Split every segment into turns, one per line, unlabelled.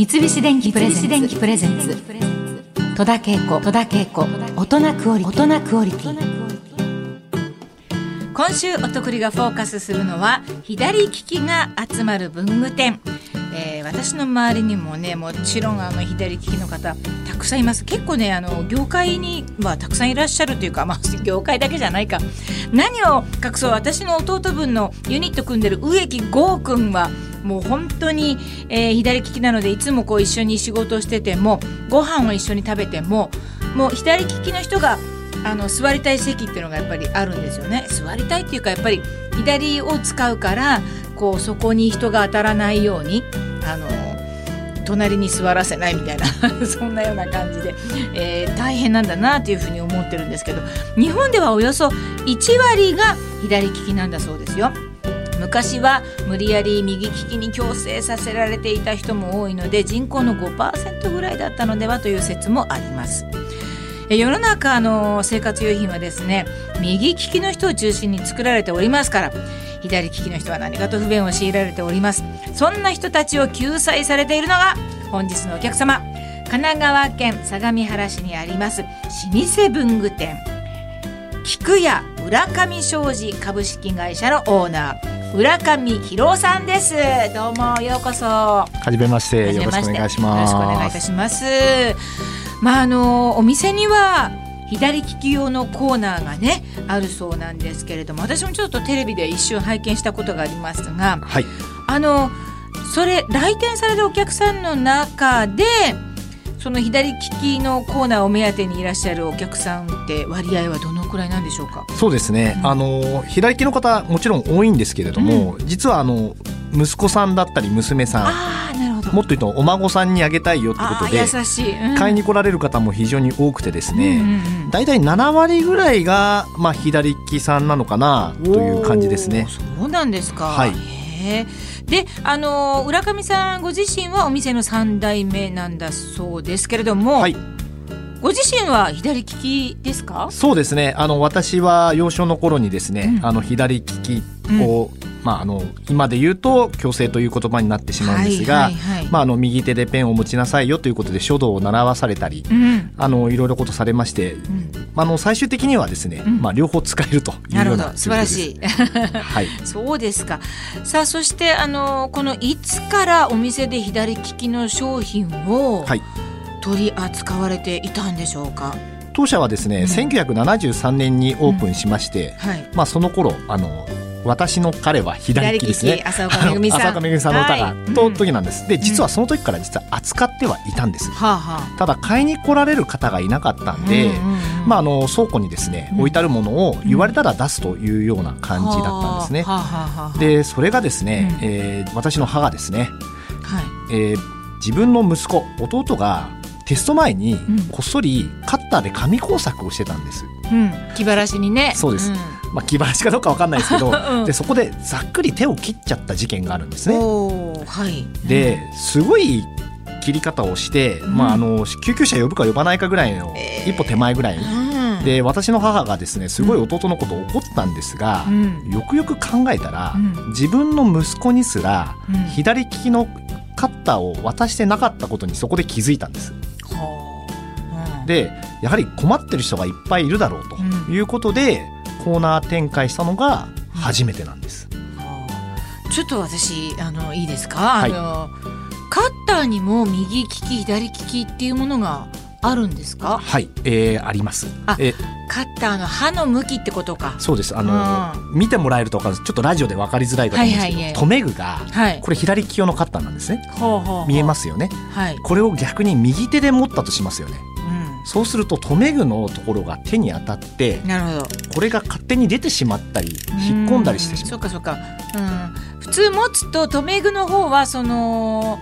三菱電機プレゼンツ。戸田恵子。大人クオリティ。
今週おとくりがフォーカスするのは左利きが集まる文具店。えー、私の周りにもねもちろんあの左利きの方たくさんいます。結構ねあの業界にはたくさんいらっしゃるというか、まあ、業界だけじゃないか。何を隠そう私の弟分のユニット組んでる植木剛君はもう本当に、えー、左利きなのでいつもこう一緒に仕事しててもご飯を一緒に食べてももう左利きの人があの座りたい席っていうのがやっぱりあるんですよね座りたいっていうかやっぱり左を使うからこうそこに人が当たらないようにあの隣に座らせないみたいな そんなような感じで、えー、大変なんだなというふうに思ってるんですけど日本ではおよそ1割が左利きなんだそうですよ。昔は無理やり右利きに強制させられていた人も多いので人口の5%ぐらいだったのではという説もあります。世の中の生活用品はですね右利きの人を中心に作られておりますから左利きの人は何かと不便を強いられておりますそんな人たちを救済されているのが本日のお客様神奈川県相模原市にあります老舗文具店菊屋浦上商事株式会社のオーナー浦上博さんです。どうもようこそ。は
じめまして。よろしくお願いします。
よろしくお願いいたします。まああのお店には左利き用のコーナーがねあるそうなんですけれども私もちょっとテレビで一瞬拝見したことがありますが、
はい、
あのそれ来店されるお客さんの中でその左利きのコーナーを目当てにいらっしゃるお客さんって割合はどのくらいなんでしょうか？
そうですね、うん、あの左利きの方もちろん多いんですけれども、うん、実はあの息子さんだったり娘さんもっと言うとお孫さんにあげたいよってことで
優しい、
うん、買いに来られる方も非常に多くてですね、大体、うんうん、7割ぐらいが、まあ、左利きさんなのかなという感じですね。
そうなんですか、
はい、
であの浦上さんご自身はお店の3代目なんだそうですけれども、
はい
ご自身は左利きですか？
そうですね。あの私は幼少の頃にですね、うん、あの左利きを、うん。まあ、あの今で言うと強制という言葉になってしまうんですが、はいはいはい、まあ、あの右手でペンを持ちなさいよということで書道を習わされたり、うん、あのいろいろことされまして、うん、あの最終的にはですね、うん、まあ、両方使えるというような
素晴らしい、
はい、
そうですか。さあそしてあのこのいつからお店で左利きの商品を取り扱われていたんでしょうか、
当社はですね、うん、1973年にオープンしまして、はい、まあ、その頃あの私の彼は左利きですね。
浅岡めぐみさん。
の歌が、はい、と時なんです、で実はその時から実は扱ってはいたんです、うん、ただ買いに来られる方がいなかったんで、まあ、あの倉庫にですね置いてあるものを言われたら出すというような感じだったんですね、でそれがですね、うん、えー、私の母ですね、はい。えー、自分の息子弟がテスト前にこっそりカッターで紙工作をしてたんです、
うん、気晴らしにね。
そうです、うん。まあ、気晴らしかどうか分かんないですけど、うん、でそこでざっくり手を切っちゃった事件があるんですね。
はい、
ですごい切り方をして、うん、まあ、あの救急車呼ぶか呼ばないかぐらいの、一歩手前ぐらい、うん、で私の母がですねすごい弟のことを怒ったんですが、うん、よくよく考えたら、自分の息子にすら、左利きのカッターを渡してなかったことにそこで気づいたんです。でやはり困ってる人がいっぱいいるだろうということで、コーナー展開したのが初めてなんです。
ちょっと私あのいいですか、はい、あのカッターにも右利き左利きっていうものがあるんですか？
はい、えー、あります。
あ、えカッターの刃の向きってことか。
そうです。あの、うん、見てもらえると分かる。ちょっとラジオで分かりづらいと思うんですけど、はいはい、留め具が、はい、これ左利き用のカッターなんですね。ほうほうほう。見えますよね、はい、これを逆に右手で持ったとしますよねそうすると留め具のところが手に当たって
なるほど。
これが勝手に出てしまったり引っ込んだりしてしまう。
そうかそうか、うん、普通持つと留め具の方はその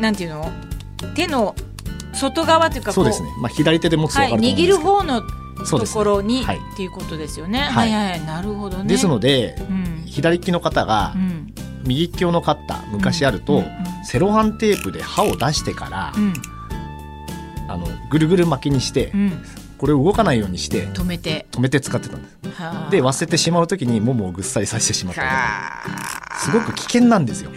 なんていうの？手の外側というか
そうですね、まあ、左手で持つと
はい、握る方のところに、ねはい、っていうことですよね。はい、はい、はい、なるほどね。
ですので、うん、左利きの方が、うん、右利き用のカッター昔あると、うん、セロハンテープで刃を出してから、あのぐるぐる巻きにして、うん、これを動かないようにして
止めて
止めて使ってたんですで忘れてしまう時にももをぐっさりさせてしまったすごく危険なんですよ。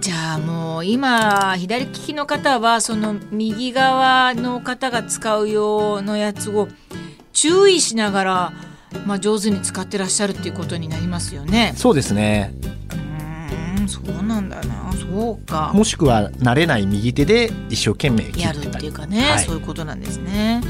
じゃあもう今左利きの方はその右側の方が使う用のやつを注意しながら、まあ、上手に使ってらっしゃるっていうことになりますよね。
そうですね。
うんそうなんだなそうか。
もしくは慣れない右手で一生懸命切
やる
って
いうかね、
はい
そういうことなんですね。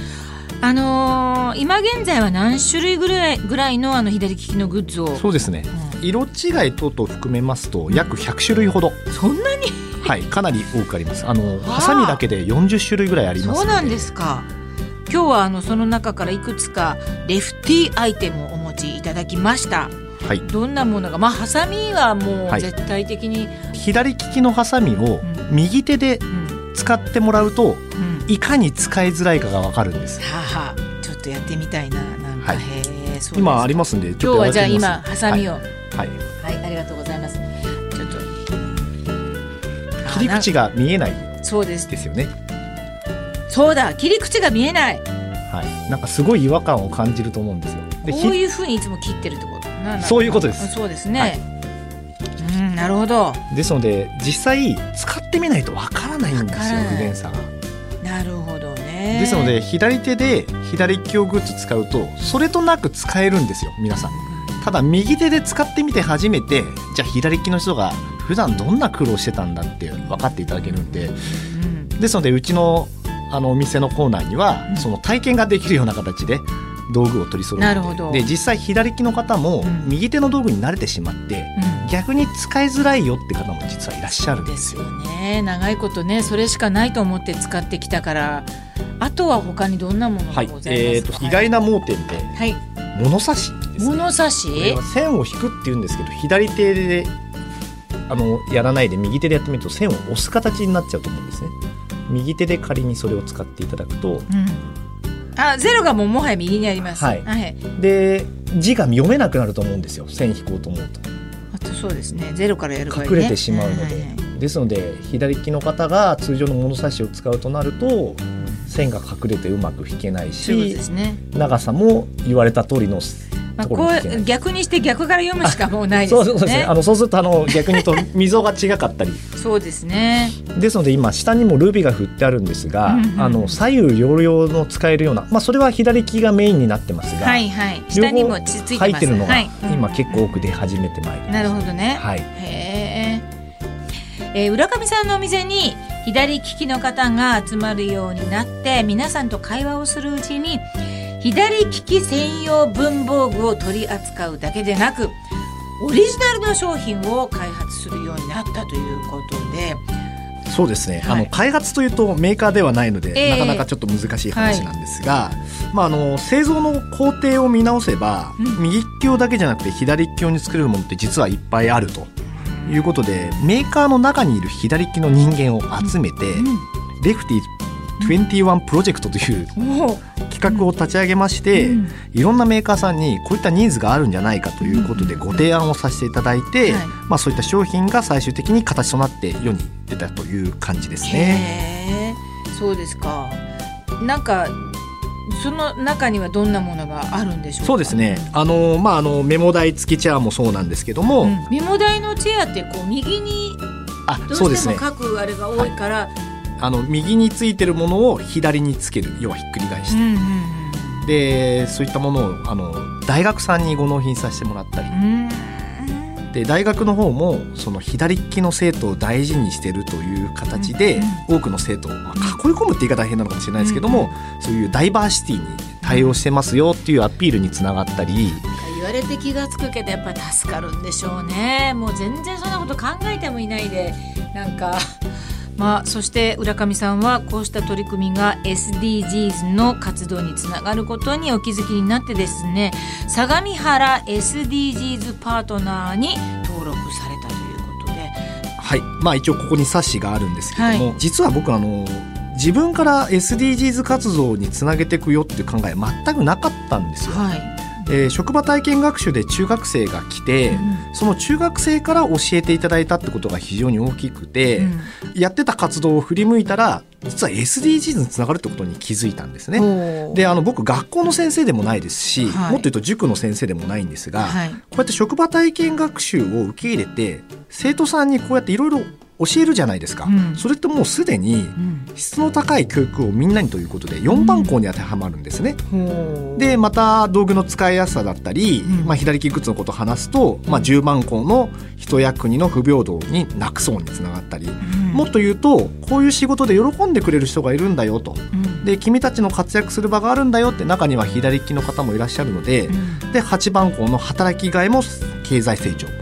あのー今現在は何種類ぐらいぐらいのあの左利きのグッズを？
そうですね。色違い等々含めますと約100種類ほど、
そんなに？
はい、かなり多くあります。あの
あ
ハサミだけで40種類ぐらいあります。
そうなんですか今日はあのその中からいくつかレフティーアイテムをお持ちいただきました
はい。
どんなものがまあハサミはも
はい
う絶対的に、
左利きのハサミを
うん
右手で
うん
使ってもらうと
うん
いかに使いづらいかがわかるんです。
はあはあちょっとやってみたいななんか、
はい
へえそうです
今ありますんで、ち
今日はじゃあ今ハサミを、
はい。
はい、ありがとうございます。ちょっと。あ
切り口が見えない
なそうです。
ですよね。
そうだ、切り口が見えない。
はい。なんかすごい違和感を感じると思うんですよ。で、
こう
ひ
いう風にいつも切ってるってこ
そういうことです
そうですね。
はい
うん、なるほど。
ですので実際使ってみないとわからないんですよ不便さが。
なるほどね。
ですので左手で左利き用グッズ使うとそれとなく使えるんですよ皆さん。ただ右手で使ってみて初めてじゃあ左利きの人が普段どんな苦労してたんだって分かっていただけるんで
うん、
ですのでうちのあのお店のコーナーには、
うん
その体験ができるような形で道具を取り揃えてで実際左利きの方も
うん
右手の道具に慣れてしまって、
うん
逆に使いづらいよって方も実はいらっしゃるんでよ
ですすよ。ね。長いことね、それしかないと思って使ってきたから。あとは他にどんなもの
はい
がご、ざい
えー、
ますか？
と意外な盲点で
はい。
物差しですね
物差し？
線を引くっていうんですけど左手であのやらないで右手でやってみると線を押す形になっちゃうと思うんですね右手で仮にそれを使っていただくと
うん。あ、ゼロがもうもはや右にあります。
はい
はい。
で字が読めなくなると思うんですよ線引こうと思うと
あとそうですね。ゼロからやる場合ね。
隠れてしまうので、
はいはいはい
ですので左利きの方が通常の物差しを使うとなると線が隠れてうまく引けないし
ね。
長さも言われた通りの
まあ、
とこ
う逆にして逆から読むしかもうないですよね。
そうそうですねあのそうするとあの逆にと溝が違かったり
そうですね。
ですので今下にもルビが振ってあるんですが、
うんうん
あの左右両用の使えるような、まあ、それは左利きがメインになってますが、
はいはい。下にもつついて。
入ってるのが
はい、
今結構多く出始めてまいります。
なるほどね。
はい、
へえ。えー浦上さんのお店に左利きの方が集まるようになって皆さんと会話をするうちに左利き専用文房具を取り扱うだけでなくオリジナルの商品を開発するようになったということで。
そうですね、
はい。
あの開発というとメーカーではないので、
ええ。
なかなかちょっと難しい話なんですが、まあ、あの製造の工程を見直せば、
うん。
右利き用だけじゃなくて左利き用に作れるものって実はいっぱいあると。いうことでメーカーの中にいる左利きの人間を集めて、レフティ21プロジェクトという企画を立ち上げまして、
うん。
いろんなメーカーさんにこういったニーズがあるんじゃないかということで
うん
ご提案をさせていただいて、
はい。
まあ、そういった商品が最終的に形となって世に出たという感じですね。
そうですか。なんかその中にはどんなものがあるんでしょうか？
そうですね。あの、まあ、あのメモ台付きチェアもそうなんですけども、
うん。メモ台のチェアってこう右に
あ
どうしても書くあれが多いから、
あの右についてるものを左につける。要はひっくり返して、
うん
でそういったものをあの大学さんにご納品させてもらったり。
うん。
で大学の方もその左利きの生徒を大事にしてるという形で、多くの生徒を、まあ、囲い込むって言い方は変なのかもしれないですけども、そういうダイバーシティに対応してますよっていうアピールにつながったり、
言われて気がつくけどやっぱ助かるんでしょうね。もう全然そんなこと考えてもいないでなんかまあそして浦上さんはこうした取り組みが SDGs の活動につながることにお気づきになってですね相模原 SDGs パートナーに登録されたということで。
はい。まあ、一応ここに冊子があるんですけども、
は
実は僕あの自分から SDGs 活動につなげていくよっていう考え全くなかったんですよ。
はい
えー、職場体験学習で中学生が来て、うん、その中学生から教えていただいたってことが非常に大きくて、うん、やってた活動を振り向いたら実は SDGs につながるってことに気づいたんですね。であの僕学校の先生でもないですし、はい、もっと言うと塾の先生でもないんですが、はい、こうやって職場体験学習を受け入れて生徒さんにこうやっていろいろ教えるじゃないですか、うん、それってもうすでに質の高い教育をみんなにということで4番校に当てはまるんですね。う。ん、でまた道具の使いやすさだったり、うん、まあ、左利き靴のことを話すと、まあ、10番校の人や国の不平等になくそうにつながったり、もっと言うとこういう仕事で喜んでくれる人がいるんだよと、で君たちの活躍する場があるんだよって中には左利きの方もいらっしゃるので,、で8番校の働きがいも経済成長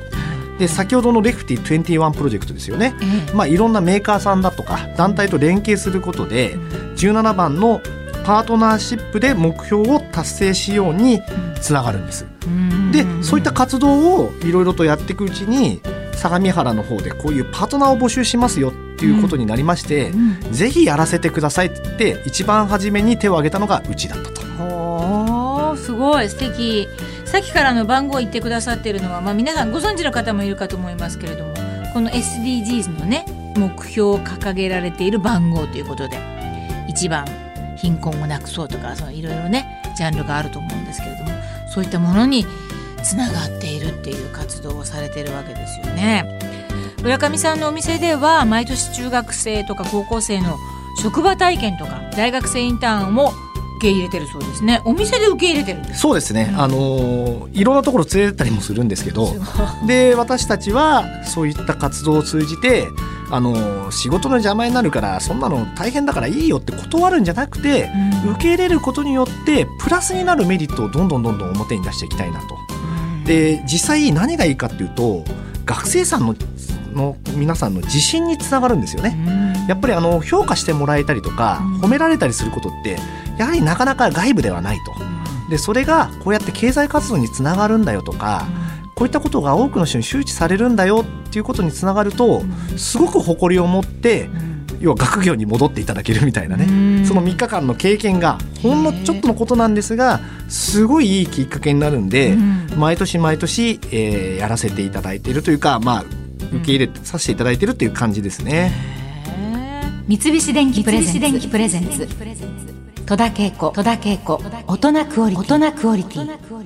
で先ほどのレフティ21プロジェクトですよね、えまあ、いろんなメーカーさんだとか団体と連携することで、17番のパートナーシップで目標を達成しようにつながるんです。でそういった活動をいろいろとやっていくうちに相模原の方でこういうパートナーを募集しますよっていうことになりまして、うん。うん、ぜひやらせてくださいって言って一番初めに手を挙げたのがうちだったと。
おすごい素敵さっきからの番号を言ってくださってるのは、まあ、皆さんご存知の方もいるかと思いますけれどもこの SDGs のね目標を掲げられている番号ということで1番貧困をなくそうとかいろいろねジャンルがあると思うんですけれどもそういったものにつながっているっていう活動をされてるわけですよね。村上さんのお店では毎年中学生とか高校生の職場体験とか大学生インターンもけ入れてるそうですね。お店で受け入れてるんです
そうですね、うん、あのいろんなところ連れてったりもするんですけど。で私たちはそういった活動を通じてあの仕事の邪魔になるからそんなの大変だからいいよって断るんじゃなくて、うん、受け入れることによってプラスになるメリットをどんどんどんどん表に出していきたいなと。うん、で実際何がいいかっていうと学生さんのの皆さんの自信につながるんですよね。やっぱりあの評価してもらえたりとか褒められたりすることってやはりなかなか外部ではないと。でそれがこうやって経済活動につながるんだよとか、こういったことが多くの人に周知されるんだよっていうことにつながると、すごく誇りを持って、要は学業に戻っていただけるみたいなね、その3日間の経験がほんのちょっとのことなんですがすごいいいきっかけになるんで、毎年毎年、えー、やらせていただいているというか、まあ、受け入れさせていただいているという感じですね。
三菱電機プレゼンツ。戸田恵子。大人クオリティ